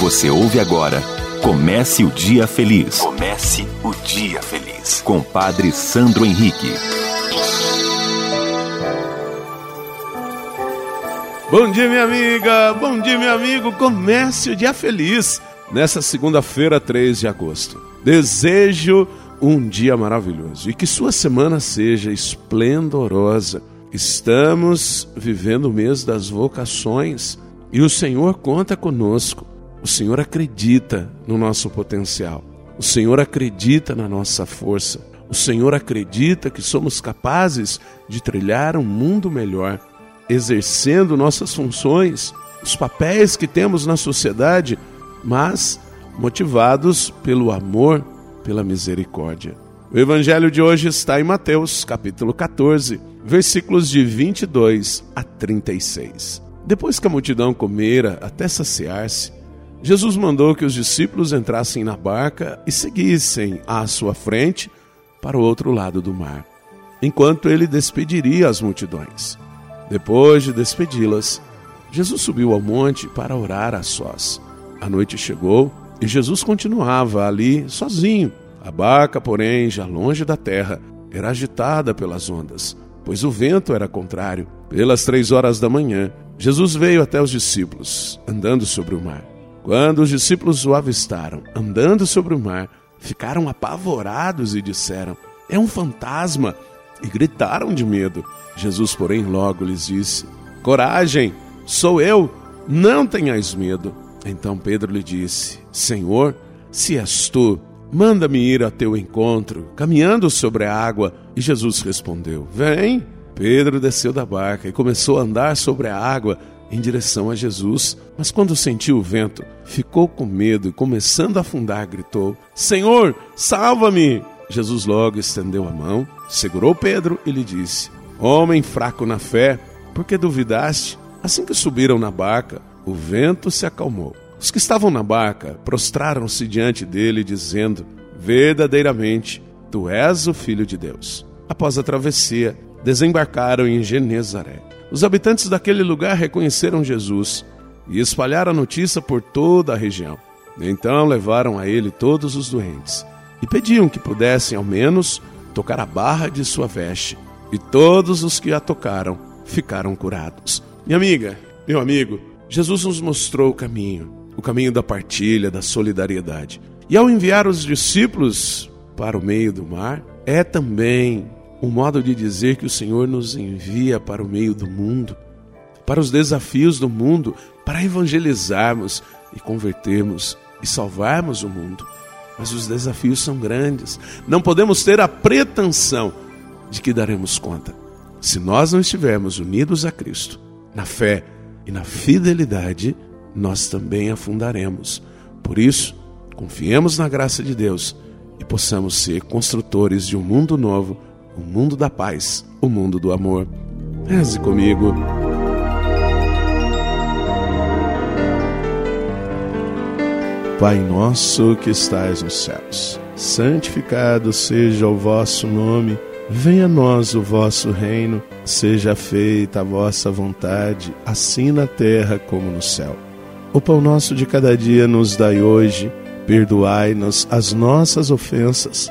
Você ouve agora Comece o Dia Feliz. Comece o Dia Feliz. Com Padre Sandro Henrique. Bom dia, minha amiga. Bom dia, meu amigo. Comece o Dia Feliz. Nessa segunda-feira, 3 de agosto. Desejo um dia maravilhoso e que sua semana seja esplendorosa. Estamos vivendo o mês das vocações e o Senhor conta conosco. O Senhor acredita no nosso potencial. O Senhor acredita na nossa força. O Senhor acredita que somos capazes de trilhar um mundo melhor, exercendo nossas funções, os papéis que temos na sociedade, mas motivados pelo amor, pela misericórdia. O evangelho de hoje está em Mateus, capítulo 14, versículos de 22 a 36. Depois que a multidão comera até saciar-se, Jesus mandou que os discípulos entrassem na barca e seguissem à sua frente para o outro lado do mar, enquanto ele despediria as multidões. Depois de despedi-las, Jesus subiu ao monte para orar a sós. A noite chegou e Jesus continuava ali sozinho. A barca, porém, já longe da terra, era agitada pelas ondas, pois o vento era contrário. Pelas três horas da manhã, Jesus veio até os discípulos, andando sobre o mar. Quando os discípulos o avistaram andando sobre o mar, ficaram apavorados e disseram: É um fantasma! E gritaram de medo. Jesus, porém, logo lhes disse: Coragem, sou eu, não tenhais medo. Então Pedro lhe disse: Senhor, se és tu, manda-me ir a teu encontro, caminhando sobre a água. E Jesus respondeu: Vem. Pedro desceu da barca e começou a andar sobre a água em direção a Jesus, mas quando sentiu o vento, ficou com medo e, começando a afundar, gritou: Senhor, salva-me! Jesus logo estendeu a mão, segurou Pedro e lhe disse: Homem fraco na fé, por que duvidaste? Assim que subiram na barca, o vento se acalmou. Os que estavam na barca prostraram-se diante dele, dizendo: Verdadeiramente, tu és o Filho de Deus. Após a travessia, desembarcaram em Genezaré. Os habitantes daquele lugar reconheceram Jesus e espalharam a notícia por toda a região. Então levaram a ele todos os doentes e pediam que pudessem, ao menos, tocar a barra de sua veste. E todos os que a tocaram ficaram curados. Minha amiga, meu amigo, Jesus nos mostrou o caminho, o caminho da partilha, da solidariedade. E ao enviar os discípulos para o meio do mar, é também um modo de dizer que o Senhor nos envia para o meio do mundo, para os desafios do mundo, para evangelizarmos e convertermos e salvarmos o mundo. Mas os desafios são grandes. Não podemos ter a pretensão de que daremos conta. Se nós não estivermos unidos a Cristo, na fé e na fidelidade, nós também afundaremos. Por isso, confiemos na graça de Deus e possamos ser construtores de um mundo novo o mundo da paz, o mundo do amor. Reze comigo. Pai nosso que estais nos céus, santificado seja o vosso nome, venha a nós o vosso reino, seja feita a vossa vontade, assim na terra como no céu. O pão nosso de cada dia nos dai hoje, perdoai-nos as nossas ofensas,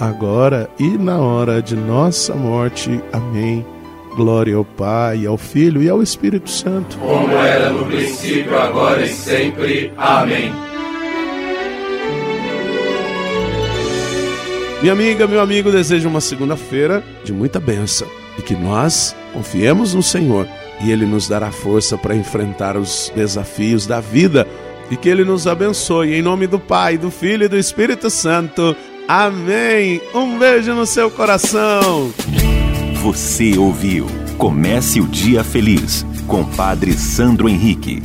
agora e na hora de nossa morte. Amém. Glória ao Pai, ao Filho e ao Espírito Santo. Como era no princípio, agora e sempre. Amém. Minha amiga, meu amigo, desejo uma segunda-feira de muita bênção e que nós confiemos no Senhor e Ele nos dará força para enfrentar os desafios da vida e que Ele nos abençoe. Em nome do Pai, do Filho e do Espírito Santo. Amém. Um beijo no seu coração. Você ouviu Comece o Dia Feliz com Padre Sandro Henrique.